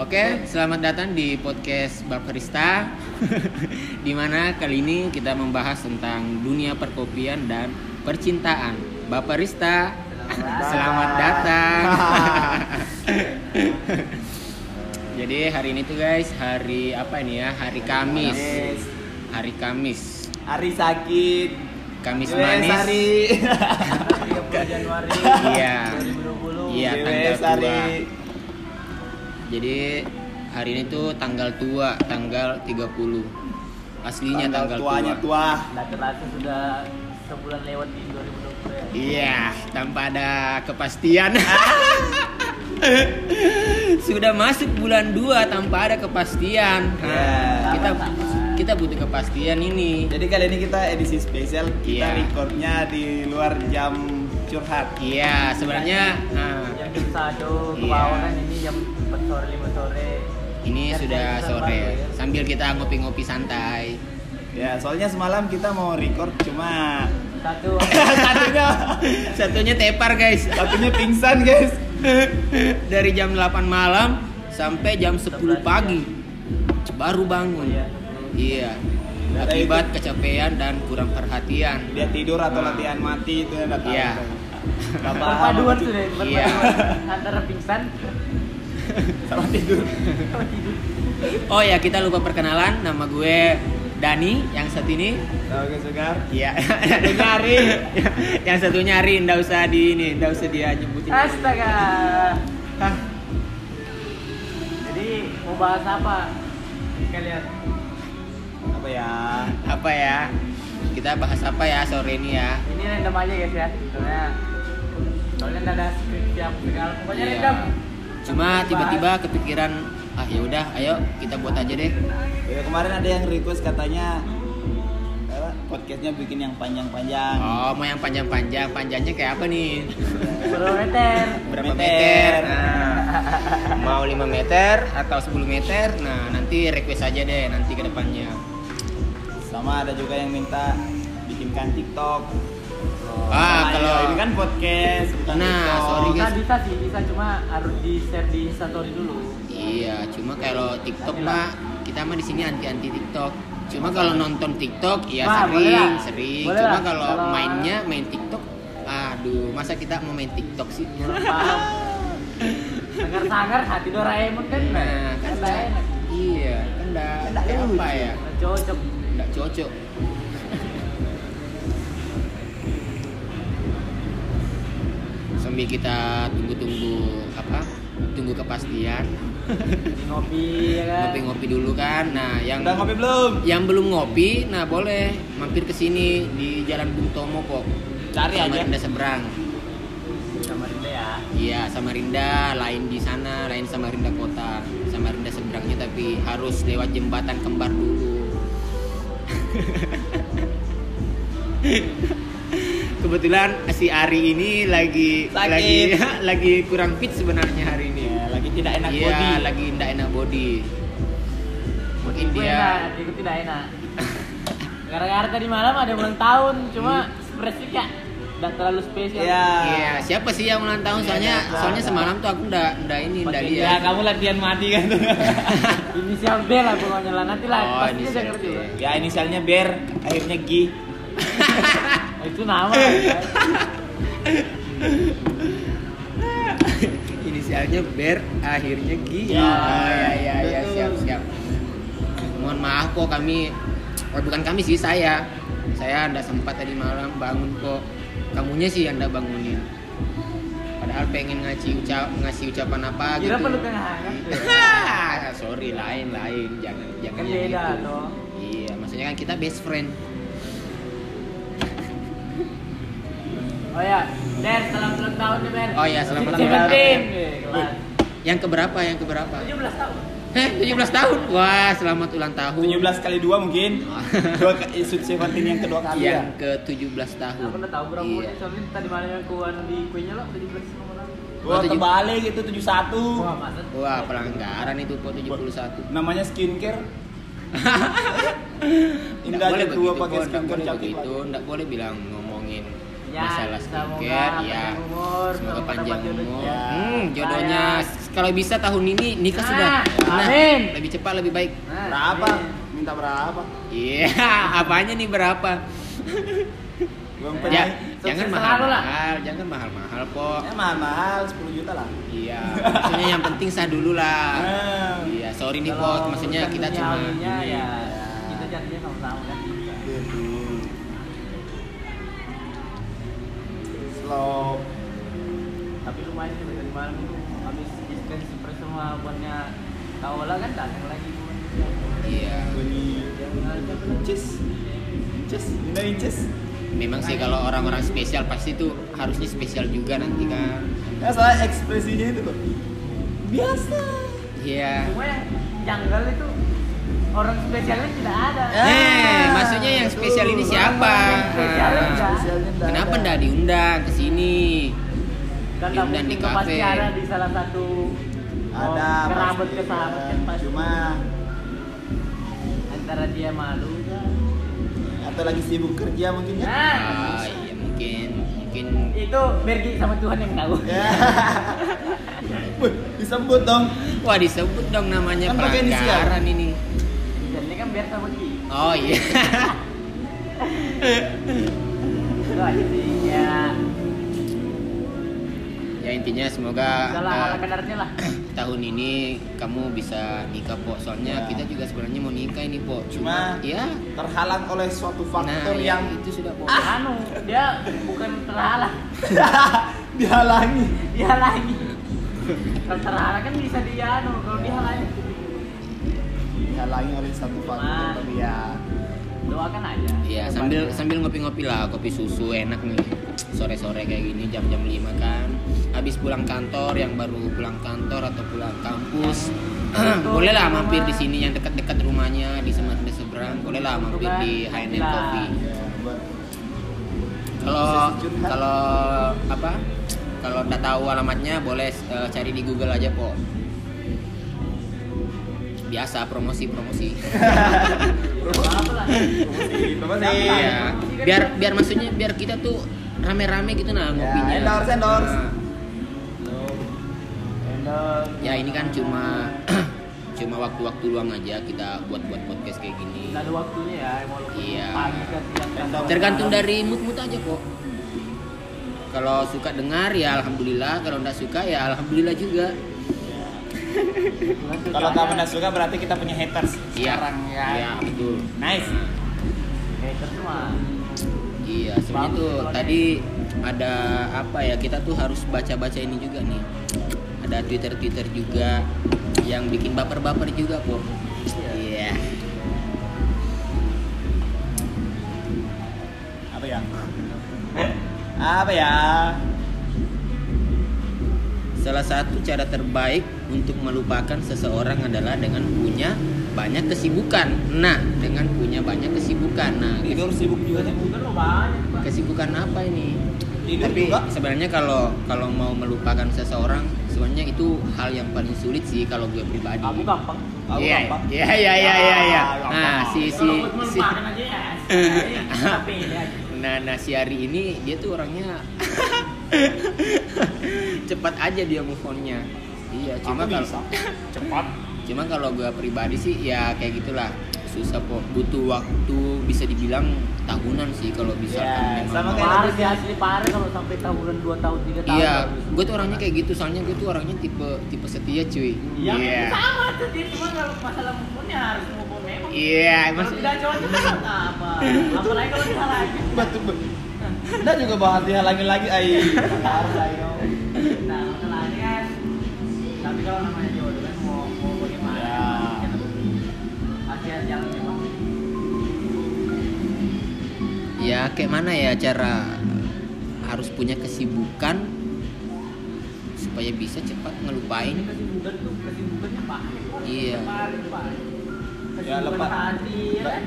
Oke, selamat datang di podcast Barista. di mana kali ini kita membahas tentang dunia perkopian dan percintaan. Barista, selamat, selamat datang. Jadi hari ini tuh guys, hari apa ini ya? Hari Kamis. Hari Kamis. Hari sakit. Kamis Wes, manis. Hari 30 Januari. Iya. Iya, tanggal 2. Jadi hari ini tuh tanggal tua, tanggal 30. Aslinya tanggal, tuanya tua. tua. Nah, terasa sudah sebulan lewat di 2020 ya. Iya, tanpa ada kepastian. Sudah masuk bulan 2 tanpa ada kepastian. Nah, Iya. kita kita butuh kepastian ini. Jadi kali ini kita edisi spesial kita Iya. recordnya di luar jam curhat. Iya, sebenarnya nah, Yang jam satu ke Iya. bawah kan ini jam 4 sore 5 sore. ini sudah sore. ya. Sambil kita ngopi-ngopi santai. Ya, soalnya semalam kita mau record cuma Satu satunya Satunya tepar, guys. satunya pingsan, guys. Dari jam 8 malam sampai jam 10 pagi. Baru bangun. Iya. Iya. Ada Akibat kecapean dan kurang perhatian. Dia tidur atau latihan mati itu yang datang. Iya. Gak paham. perpaduan tuh deh, Iya. antara pingsan sama tidur. sama tidur. Oh ya, kita lupa perkenalan. Nama gue Dani, yang satu ini Oke, Segar. Iya, satunya Ari. yang satunya Ari, ndak usah di ini, ndak usah dia nyebutin. Astaga. Hah, Jadi mau bahas apa? Kalian Apa ya? apa ya? Kita bahas apa ya sore ini ya? ini random aja guys ya. Soalnya soalnya ada skrip yang segala pokoknya Iya. random. Cuma tiba-tiba kepikiran, ah ya udah, ayo kita buat aja deh. Ya, kemarin ada yang request katanya podcastnya bikin yang panjang-panjang. Oh, mau yang panjang-panjang, panjangnya kayak apa nih? Berapa meter? Berapa Meter. meter? Nah, mau 5 meter atau 10 meter? Nah, nanti request aja deh nanti ke depannya. Sama ada juga yang minta bikinkan TikTok. Ah, kalau- ya, ini kan podcast bukan Nah, TikTok. sorry, guys. bisa sih, bisa cuma harus di share di Instastory dulu. Iya, cuma kalau TikTok mah kita mah di sini anti-anti TikTok. Cuma kalau nonton TikTok ya Wah, boleh sering, sering. Boleh Cuma kalau Kalau- mainnya main TikTok, aduh, masa kita mau main TikTok sih? Paham. Sangar-sangar hati Doraemon kan. Nah, kan enak. Iya, kan enggak Nggak apa ya? cocok. Enggak cocok. Sambil kita tunggu-tunggu apa? Tunggu kepastian. Ngopi ya kan. Ngopi-ngopi dulu kan. Nah, yang Udah ngopi belum? yang belum ngopi, nah boleh mampir ke sini di Jalan Bung Tomo kok. Cari aja. Samarinda seberang. Samarinda ya. Iya, Samarinda lain di sana, lain Samarinda kota. Samarinda seberangnya tapi harus lewat jembatan kembar dulu. Kebetulan si Ari ini lagi Sakit. lagi lagi kurang fit sebenarnya hari ini. Ya, lagi tidak enak Iya, body. lagi tidak enak body. Mungkin Gue dia enak, hatiku tidak enak. Gara-gara tadi malam ada ulang tahun, cuma spreadnya udah terlalu spesial. Iya. Iya, siapa sih yang ulang tahun? Soalnya Iya, soalnya ada. semalam tuh aku ndak ndak ini ndak Pakai Ya, lihat. kamu latihan mati kan. Inisial B lah pokoknya lah. Nanti lah Oh, pasti dia ngerti ya, inisialnya Ber, akhirnya G. Itu nama. ya. Inisialnya Ber, akhirnya Gi. Ya, oh, ya ya ya siap siap. Mohon maaf kok kami oh, bukan kami sih saya. Saya ndak sempat tadi malam bangun kok. Kamunya sih yang ndak bangunin. Padahal pengen ngasih ucap ngasih ucapan apa Kira gitu. perlu sorry lain lain jangan jangan Kan beda gitu. Iya, maksudnya kan kita best friend. Oh ya, Ber, selamat ulang tahun nih Ber. Oh ya, selamat ulang tahun. 17. Yang keberapa? Yang keberapa? 17 tahun. Heh, 17 tahun. Wah, selamat ulang tahun. 17 kali 2 mungkin. Dua ke- Sweet Seventeen yang kedua kali ya. yang ke-17 tahun. Aku udah tahu berapa Iya. umurnya, soalnya tadi malam yang kuan di kuenya lo 17 nomor lagi. Gua Oh, tujuh- terbalik gitu 71. Wah, masa? Wah, pelanggaran itu kok 71. Namanya skincare. Indah boleh begitu, pakai skincare boleh cantik begitu. banget. Nggak boleh bilang ngomongin Ya, masalah skincare. Ya, umur, semoga panjang umur. jodohnya. Hmm, jodohnya kalau bisa tahun ini nikah Ah, sudah. amin. lebih cepat lebih baik. Nah, Berapa? ini. Minta berapa? Iya, apanya nih berapa? Belum Ya, jangan selalu lah. mahal-mahal, jangan mahal-mahal kok. Ya mahal-mahal 10 juta lah. Iya, maksudnya yang penting sah dulu lah. Ah. Iya, sorry nih Pos, maksudnya kita cuma ini. ya kita jadinya sama-sama kan Slow. Tapi lumayan sih dari malam itu habis diskan super semua buatnya Kaola kan datang lagi Iya. Bunyi inches. Inches. You know inches? Memang sih kalau orang-orang spesial pasti tuh harusnya spesial juga nanti kan. Ya soalnya ekspresinya itu kok. Biasa. Iya. Cuma yang janggal itu orang spesialnya tidak ada. Ya. Eh, maksudnya yang spesial ini siapa? Spesialnya Ah. enggak. Spesialnya enggak Kenapa enggak diundang ke sini? Dan Diundang di mungkin pasti kafe. ada di salah satu Ada oh, kerabat ke sahabat kan pasti. Cuma antara dia malu kan. atau lagi sibuk kerja mungkin ya. Nah, Ah, iya mungkin mungkin itu Bergi sama Tuhan yang tahu. Ya. Wih, disebut dong. Wah disebut dong namanya Kan pelanggaran ini. Ki. Oh iya. Itu aja sih ya. ya intinya semoga eh, lah. tahun ini kamu bisa nikah po. Soalnya Ya. kita juga sebenarnya mau nikah ini po. Cuma ya. terhalang oleh suatu Nah, faktor ya, yang itu sudah po. Anu, dia bukan terhalang, dihalangi. dia lagi. Kalau terhalang kan bisa dia anu, kalau dihalangi Dihalangi oleh satu faktor ya doakan aja. Iya sambil sambil ngopi-ngopi lah kopi susu enak nih. Sore-sore kayak gini jam-jam 5 kan. Habis pulang kantor yang baru pulang kantor atau pulang kampus. Boleh lah mampir di sini yang dekat-dekat rumahnya di Semarang seberang boleh lah mampir di H&M Coffee. Ya, buat kalau curhat. kalau apa? Kalau nggak tahu alamatnya boleh eh, cari di Google aja po biasa promosi promosi Apa lah. promosi, promosi. Iya. biar biar maksudnya biar kita tuh rame-rame gitu nah ngopinya endorse, endorse. Nah, ya ini kan cuma cuma waktu-waktu luang aja kita buat-buat podcast kayak gini ada waktunya ya, mau Iya. pagi ke siang kan. tergantung dari mood-mood aja kok kalau suka dengar ya alhamdulillah kalau nggak suka ya alhamdulillah juga Kalau kamu tidak suka berarti kita punya haters iya sekarang ya. iya betul Nice. Hater cuma iya sebenarnya tuh kalau tadi ada apa ya kita tuh harus baca-baca ini juga nih ada twitter-twitter juga yang bikin baper-baper juga kok iya Apa ya? Apa ya? Salah satu cara terbaik untuk melupakan seseorang adalah dengan punya banyak kesibukan. Nah, dengan punya banyak kesibukan. Nah, Tidur sibuk juga sih. bukan lo banyak Pak. kesibukan apa ini? Tidur Tapi juga. sebenarnya kalau kalau mau melupakan seseorang, sebenarnya itu hal yang paling sulit sih kalau gue pribadi. Aku gampang. Aku Iya, gampang. Iya, iya, iya, iya, iya. Gampang. Nah, si si si ya. Ya. Nah, nah si Ari ini dia tuh orangnya cepat aja dia move on-nya. Iya, cuma kalau bisa. Cepat. Cuma kalau gue pribadi sih ya kayak gitulah susah kok butuh waktu bisa dibilang tahunan sih kalau misalkan Ya, memang sama kayak sih asli parah kalau sampai tahunan 2 tahun 3 tahun. Iya, baru. gue tuh orangnya kayak gitu soalnya gue tuh orangnya tipe tipe setia cuy. Iya, Iya. sama tuh dia cuma kalau masalah move harus move on memang. Iya, Kalau maksud tidak cocok kan apa? Apalagi kalau disalahin. Betul betul. Nah juga bahas dihalangi lagi ai. Harus ayo. Ya kayak mana ya cara harus punya kesibukan supaya bisa cepat ngelupain. kesibukan tuh kesibukannya. Iya. Kemarin, Pak. Ya, Kesibukan lepas- hati ya kan?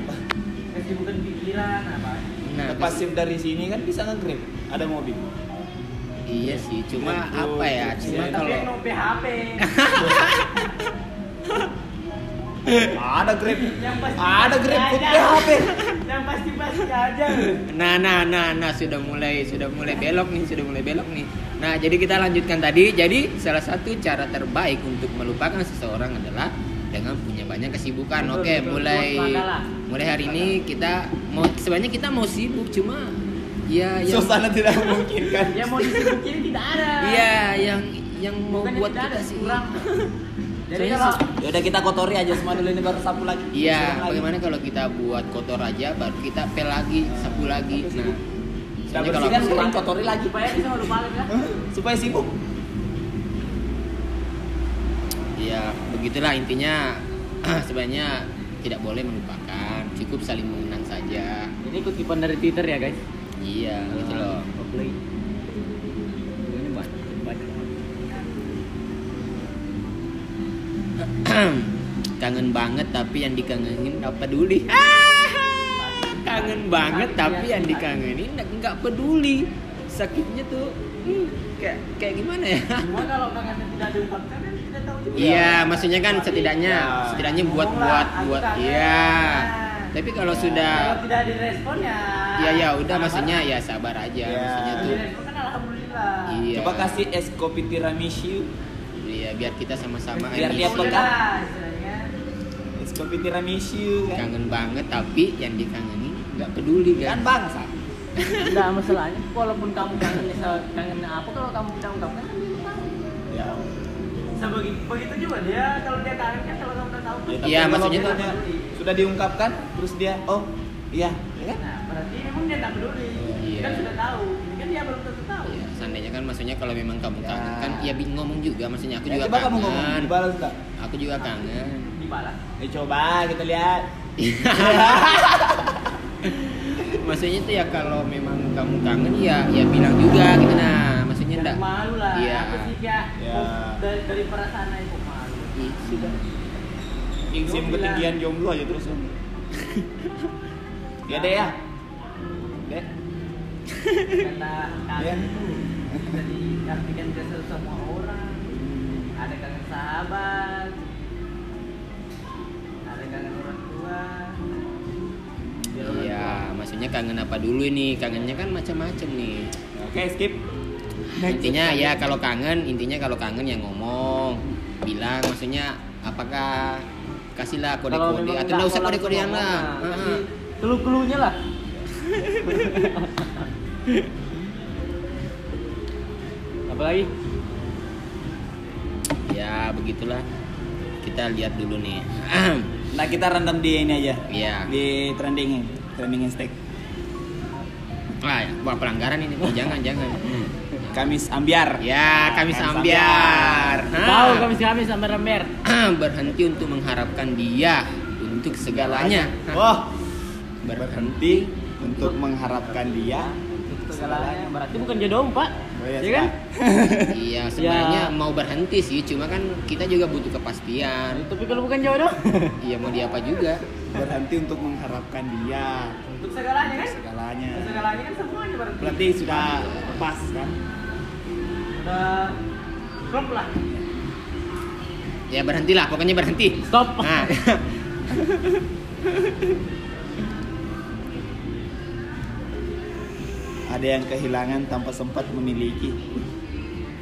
Kesibukan pikiran apa? Nah, Lepas shift dari sini kan bisa nge-grab. Ada mobil. iya sih, cuma apa ya? itu Cuma Tapi kalau yang no PHP. Ada pasti Ada food aja. PHP. Yang pasti-pasti aja. Nah, nah, nah, nah, sudah mulai, sudah mulai belok nih, sudah mulai belok nih. Nah, jadi kita lanjutkan tadi. Jadi salah satu cara terbaik untuk melupakan seseorang adalah dengan punya banyak kesibukan. Betul, Oke, betul. mulai mulai hari ini kita mau sebenarnya kita mau sibuk cuma ya yang Suasana tidak memungkinkan. Yang mau disibukin tidak ada. Iya, yang yang mau Bukannya buat kita ada, sih. kurang. Jadi kalau Ya udah kita kotori aja semua dulu ini baru sapu lagi. Iya, bagaimana kalau kita buat kotor aja baru kita pel lagi, sapu lagi. Nah, soalnya bersih kan aku- kering kotori lagi. supaya bisa melupakan kan. Supaya sibuk. Ya, begitulah intinya. Sebenarnya tidak boleh melupakan, cukup saling mengenang saja. Ini kutipan dari Twitter ya guys. Iya, gitu loh. Play. Ini banyak banyak. Kangen banget tapi yang dikangenin nggak peduli. Kangen banget tapi yang dikangenin nggak peduli. Sakitnya tuh hmm, kayak kayak gimana ya? Cuma kalau kangennya tidak diungkapkan kan tidak tahu juga. Iya, maksudnya kan setidaknya Ya. setidaknya buat buat buat iya. Tapi kalau Ya. sudah Kalau tidak direspon ya. ya ya udah maksudnya ya sabar aja Ya. maksudnya tuh. kan alhamdulillah. Iya. Coba kasih es kopi tiramisu. Iya, biar kita sama-sama Biar ini dia pegang. istilahnya. Es kopi tiramisu kan. kangen banget tapi yang dikangenin nggak peduli Kan kan. bangsa. Enggak masalahnya walaupun kamu kangen kangen apa kalau kamu tidak ungkapkan kan dia tahu. Ya. Sebegitu begitu juga dia kalau dia kangen kan kalau kamu tidak tahu. kan. tapi Iya, maksudnya tuh- sudah diungkapkan terus dia oh iya ya kan? Nah, berarti memang dia tak peduli. Iya. Kan sudah tahu. Kan dia belum tentu tahu. Iya, seandainya kan maksudnya kalau memang kamu Ya. kangen kan ya bingung ngomong juga maksudnya aku Ya, juga coba kamu ngomong kangen. dibalas enggak? Aku juga kangen. Dibalas. Ya coba kita lihat. maksudnya tuh ya kalau memang kamu kangen ya ya bilang juga gitu nah maksudnya enggak malu lah. Iya. Apa sih kayak Ya. dari, dari perasaan itu malu. Ih, sudah Sim ketinggian jomblo aja terus. ya deh ya. Deh. Kata Iya. Bisa diartikan ke semua orang. Ada kangen sahabat. Ada kangen orang tua. Iya, maksudnya kangen apa dulu ini? Kangennya kan macam-macam nih. Oke, skip. Intinya ya kalau kangen, intinya kalau kangen ya ngomong, bilang maksudnya apakah kasihlah kode-kode atau enggak usah mau kode-kodean langsung lah. Clue-cluenya lah. Apa lagi? Ya begitulah. Kita lihat dulu nih. Nah, kita random di ini aja. Iya. Di trending trending hashtag. Wah, ya, wah, pelanggaran ini. Jangan, jangan. Hmm. Kamis ambiar. Ya, kami Kamis sambiar. Tahu kami-kami sampai rember. berhenti untuk mengharapkan dia untuk segalanya. Wah, berhenti berhenti untuk mengharapkan dia. Segalanya. Berarti bukan jodoh, Pak. Oh, iya, Iya kan? Iya, sebenarnya Ya. mau berhenti sih, cuma kan kita juga butuh kepastian. Tapi kalau bukan jodoh, Iya, mau diapa juga. Berhenti untuk mengharapkan dia. untuk segalanya kan? Segalanya. Segalanya kan semuanya berarti. Berarti sudah pas kan? Udah klop lah. Ya berhentilah, pokoknya berhenti. Stop. Nah, Ada yang kehilangan tanpa sempat memiliki.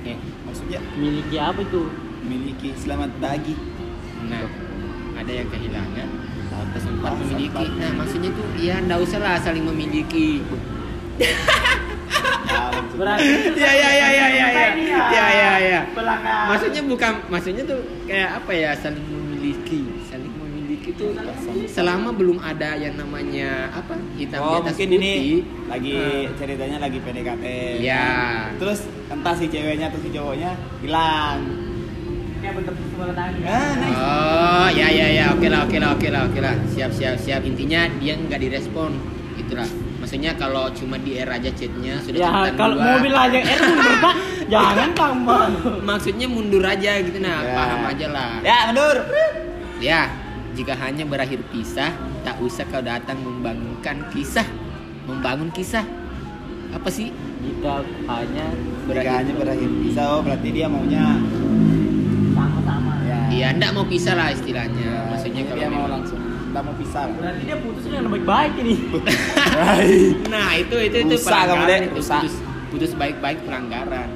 eh, Maksudnya Miliki apa itu? memiliki selamat pagi. nah, ada yang kehilangan tanpa sempat Ah, memiliki. sempat. Nah, maksudnya tuh ya ndak usah lah saling memiliki. Berarti Ya ya ya ya ya ya. Ya. Ya ya ya. Pelanggan. Maksudnya bukan, maksudnya tuh kayak apa ya saling memiliki, saling tuh selama belum ada yang namanya apa hitam di Oh atas mungkin putih. ini lagi eh, ceritanya lagi PDKT. Ya. Terus entah si ceweknya atau si cowoknya hilang. kayak bentuk sebelah tangan. Ah, nice. Oh ya ya ya oke lah oke lah oke lah oke lah siap siap siap intinya dia nggak direspon itulah maksudnya kalau cuma di air aja chatnya sudah Ya kalau duluan. mobil aja R mundur pak, jangan tambah. maksudnya mundur aja gitu nah Ya. paham aja lah Ya mundur. ya jika hanya berakhir pisah tak usah kau datang membangunkan kisah membangun kisah apa sih Jika hanya Jika hanya berakhir bisa, oh berarti dia maunya sama-sama. ya. Iya, ndak mau pisah lah istilahnya. Ya, Maksudnya kalau dia mau langsung nggak mau pisah Berarti dia putus dengan baik-baik ini. Nah itu itu itu kamu, pelanggaran itu putus putus baik-baik pelanggaran.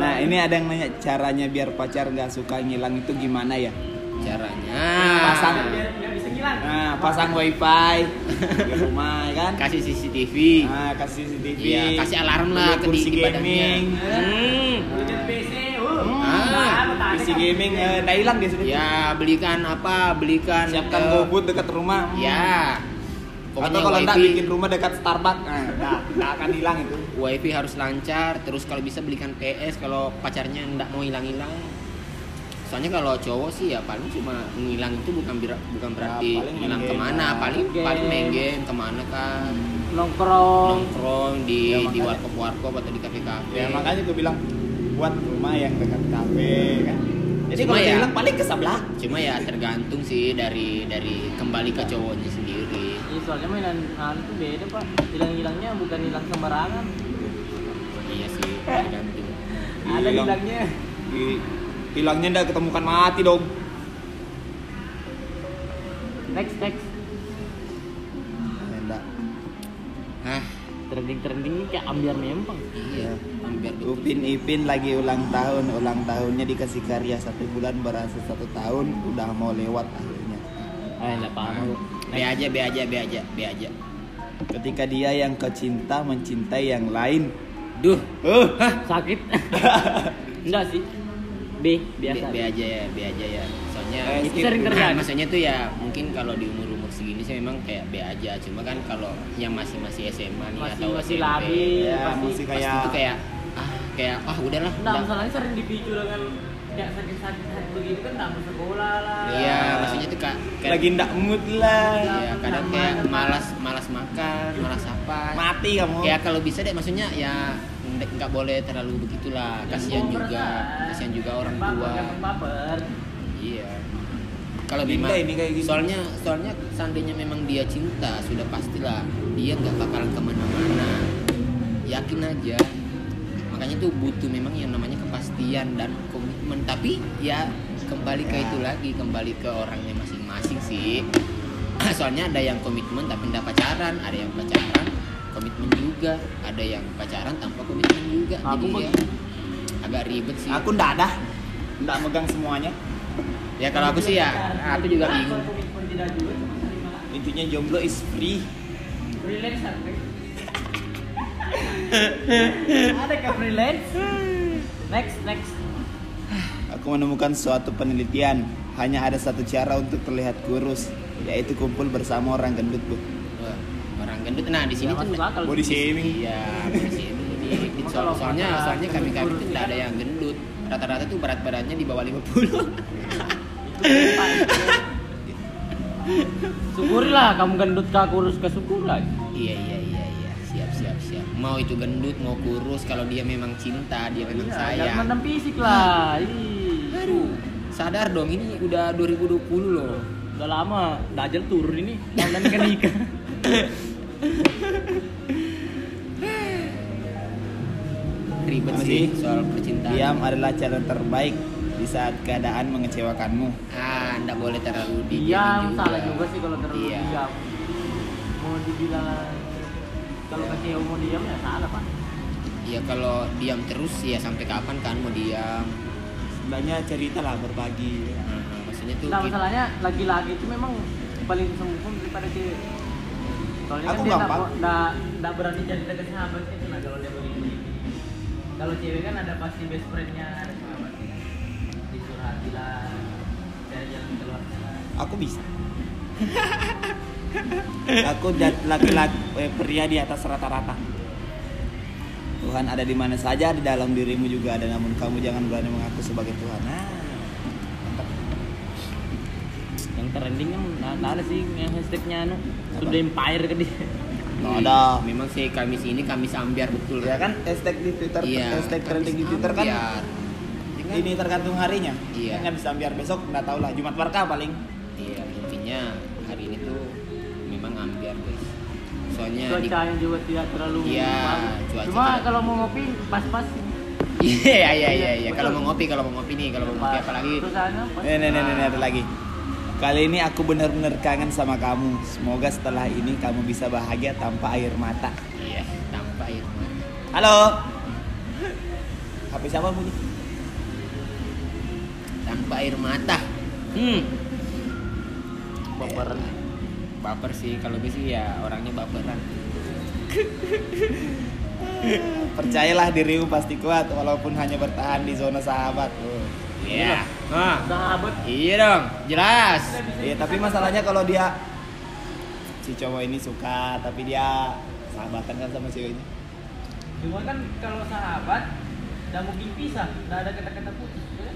nah ini ada yang nanya caranya biar pacar nggak suka ngilang itu gimana ya Caranya Pasang. Biar nggak bisa ngilang. nah pasang wifi di rumah ya kan kasih CCTV. nah kasih CCTV Iya, kasih alarm lah ke di, kursi gaming Hmm. Udah PC. Uh. Ah, Nah, apa tadi PC kan? gaming eh, nggak hilang dia sudah Ya, belikan apa? Belikan siapkan eh, GoFood dekat rumah Ya. Atau kalau enggak bikin rumah dekat Starbucks nah nggak nggak akan hilang itu wifi harus lancar terus kalau bisa belikan PS kalau pacarnya nggak mau hilang-hilang soalnya kalau cowok sih ya paling cuma ngilang itu bukan bira- bukan berarti paling main hilang game ke mana lah. paling Game. paling main game ke mana kan Nongkrong. nongkrong di Ya, di warkop warkop atau di kafe kafe ya makanya gue bilang buat rumah yang dekat kafe kan jadi Cuma kalau dia ya- hilang paling ke sebelah cuma ya tergantung sih dari dari kembali ke cowoknya sendiri Iya, soalnya mainan anu tuh beda pak. Hilang-hilangnya bukan hilang sembarangan. iya sih tergantung Ada Hilang. hilangnya. Hi- hilangnya ndak ketemukan mati dong Next next. Ndak. ah Trending-trending ini kayak ambiar mempeng. iya hampir gitu. Upin Ipin lagi ulang tahun, ulang tahunnya dikasih karya satu bulan berasa satu tahun, udah mau lewat akhirnya. Eh, enggak paham aku. B aja B aja B aja B aja Ketika dia yang kecinta mencintai yang lain, duh uh, Sakit. Enggak sih. B B, biasa. B aja ya, B aja ya. Soalnya Eh, Itu sering terjadi. maksudnya tuh ya mungkin kalau di umur umur segini sih memang kayak B aja. Cuma kan kalau yang masih masih SMA nih Masih atau masih SMP, labil, ya pasti. masih pasti kayak itu kayak ah kayak ah udahlah. Nah, udah. masalahnya sering dipicu dengan kayak sakit-sakit hati begini kan tak mau sekolah lah. Iya, maksudnya tuh kak kayak lagi ndak mood lah, Iya, kadang kayak malas malas makan, malas apa. mati kamu. Ya kalau bisa deh maksudnya ya nggak nggak boleh terlalu begitulah. Kasihan Baper juga, kasihan juga orang tua. Iya. Kalau Linda memang ini kayak gini. soalnya soalnya seandainya memang dia cinta sudah pastilah dia nggak bakalan ke mana-mana. Yakin aja. Makanya tuh butuh memang yang namanya kepastian dan komitmen. Tapi ya kembali ke Ya. itu lagi kembali ke orangnya masing-masing sih. soalnya ada yang komitmen tapi nggak pacaran, ada yang pacaran komitmen juga, ada yang pacaran tanpa komitmen juga. Aku Jadi ya agak ribet sih. Aku ndak ada, ndak megang semuanya. Ya kalau aku sih ya, aku juga bingung. Intinya jomblo is free. Freelance. Ada ke freelance? Next, next. Aku menemukan suatu penelitian. Hanya ada satu cara untuk terlihat kurus, yaitu kumpul bersama orang gendut, Bu. Gendut. Nah di sini Ya, tuh. Body shaming. Iya, body shaming ini. Di- soal- soalnya soalnya kami kami tuh tidak ada yang gendut. Rata-rata tuh berat badannya di bawah 50 Itu Pak. Syukurilah kamu gendut kah kurus kah syukurlah. Iya iya iya iya. Siap siap siap. Mau itu gendut mau kurus kalau dia memang cinta dia memang Iya, sayang. Jangan fisik lah. Ih. Aduh, sadar dong ini udah 2020 loh. Udah lama, Dajjal turun ini. Dan nikah nikah. Ribet Apa sih soal percintaan. Diam adalah cara terbaik di saat keadaan mengecewakanmu. Ah, enggak boleh terlalu Diam didiamin salah juga sih kalau terlalu Iya. diam. Mau dibilang kalau kasih mau diam ya salah pak. Iya kalau diam terus ya sampai kapan kan mau diam? Sebenarnya cerita lah berbagi. Nah, maksudnya tuh Nah masalahnya laki-laki itu memang paling sempurna daripada cewek. Soalnya Aku kan gampang. nggak- berani cerita ke sahabatnya tuh, nah kalau dia begini. Kalau cewek kan ada pasti best friendnya, ada sahabatnya. Disurhati lah, cari jalan keluar. Aku bisa. Aku dan laki-laki eh, pria di atas rata-rata. Tuhan ada di mana saja di dalam dirimu juga ada namun kamu jangan berani mengaku sebagai Tuhan. Nah, mantap. Yang trending kan nggak nggak ada sih yang hashtagnya anu sudah empire kan dia. Nggak ada. Memang sih Kamis ini Kamis ambiar betul. Ya kan hashtag di Twitter, Iya. hashtag trending di Twitter kan ambiar. Ini kan- ini tergantung harinya. Iya. Kan bisa biar besok nggak tahu lah Jumat Barkah paling. Iya, intinya hari ini tuh memang ambiar guys. Soalnya di, Cuacanya juga tidak terlalu Iya, bagus. cuaca Cuma tidak- kalau mau ngopi pas-pas. Iya iya iya iya. Kalau mau ngopi kalau mau ngopi nih kalau mau ngopi apalagi. Apa? Nih, nih, nih, nih, ada lagi. Kali ini aku benar-benar kangen sama kamu. Semoga setelah ini kamu bisa bahagia tanpa air mata. Iya tanpa air mata. Halo. HP siapa bunyi? Tanpa air mata. Hmm. Baperan. Baper sih kalau gue sih ya orangnya baperan. Percayalah dirimu pasti kuat walaupun hanya bertahan di zona sahabat. Iya. Nah. Sahabat. Iya dong, jelas. Iya, tapi masalahnya kalau dia si cowok ini suka tapi dia sahabatan kan sama ceweknya. Cuma kan kalau sahabat tidak mungkin pisah, tidak ada kata-kata putus. Ya?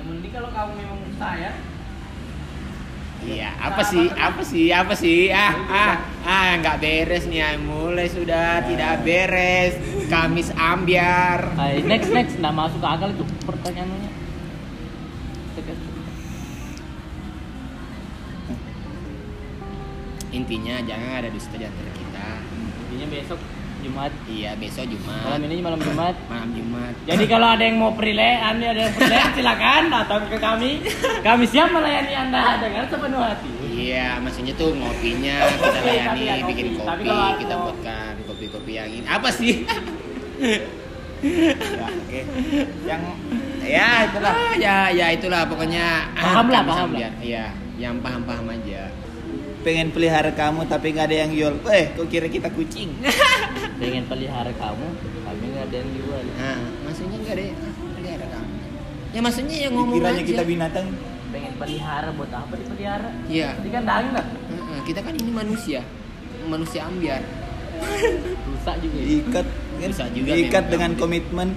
Yang penting kalau kamu memang sayang, Iya, apa sih? Apa sih? Apa sih? Ah, ah, ah, nggak beres nih. ah. Mulai sudah tidak beres. Kamis ambiar. Ay, next next nggak masuk akal itu pertanyaannya. Intinya jangan ada dusta di antara kita. Intinya besok Jumat. Iya, besok Jumat. Malam ini malam Jumat. Malam Jumat. Jadi kalau ada yang mau prile, anda ada yang prile, silakan datang ke kami. Kami siap melayani anda dengan sepenuh hati. Iya, maksudnya tuh ngopinya kita Tapi layani, ya, kopi. bikin Tapi kopi, kalau kita mau- buatkan kopi-kopi yang ini. Apa sih? Ya, oke. Yang ya itulah. Ah, ya, ya itulah pokoknya. ah, Paham lah, paham ambiar. Iya, yang paham-paham aja. Pengen pelihara kamu tapi nggak ada yang jual. Eh, kok kira kita kucing? Pengen pelihara kamu, kami nggak ada yang jual. Nah, maksudnya enggak ada nggak ada kamu. Ya maksudnya yang ngomong Kiranya aja. kita binatang. Pengen pelihara buat apa dipelihara? Iya. Jadi kan daging lah. Heeh, kita kan ini manusia. Manusia ambiar. Rusak juga. ya. Diikat kan? Bisa juga Diikat memang. dengan komitmen.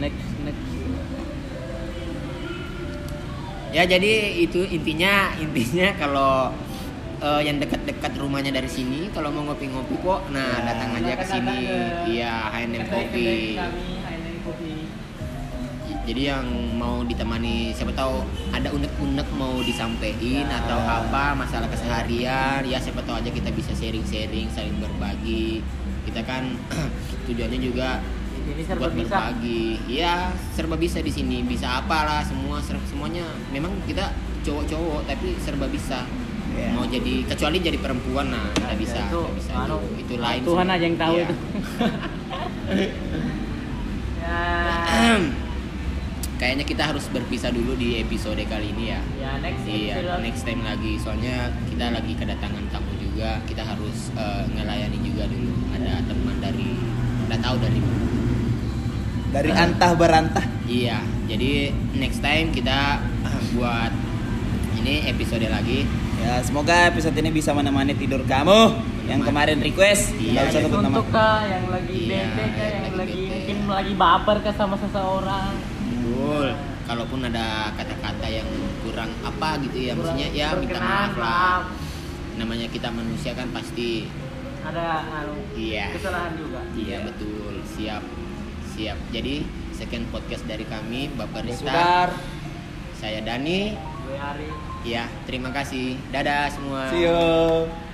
Next next. Ya jadi itu intinya intinya kalau eh, yang dekat-dekat rumahnya dari sini kalau mau ngopi-ngopi kok nah Ya. datang aja ke sini. Iya, H&M Coffee. Jadi yang mau ditemani siapa tahu ada unek-unek mau disampaikan Ya. atau apa masalah keseharian ya siapa tahu aja kita bisa sharing-sharing saling berbagi. Kita kan tujuannya juga Ini serba buat bisa. berbagi. Iya, serba bisa di sini. Bisa apalah semua semuanya. Memang kita cowok-cowok tapi serba bisa. Iya. Mau jadi kecuali jadi perempuan nah nggak bisa, itu, nggak bisa. anu, itu, itu lain. Tuhan aja yang tahu Iya. itu. ya. Kayaknya kita harus berpisah dulu di episode kali ini ya. Ya next Iya, episode. next time lagi. Soalnya kita lagi kedatangan tamu juga. Kita harus eh, ngelayani juga dulu. Ada teman dari nggak tahu dari Dari antah berantah. Iya, jadi next time kita buat ini episode lagi. Ya, semoga episode ini bisa menemani tidur kamu yang kemarin request. Iya, usah sebut nama. untuk kah yang lagi Iya, bete kah yang yang lagi lagi bete. mungkin lagi baper kah sama seseorang Betul. Kalaupun ada kata-kata yang kurang apa gitu ya, Kurang maksudnya ya minta maaf lah. Namanya kita manusia kan pasti ada anu, Iya. kesalahan juga iya betul, siap. Siap. Jadi sekian podcast dari kami Bapak Rista. Saya Dani. gue Ya, terima kasih. Dadah semua. See you.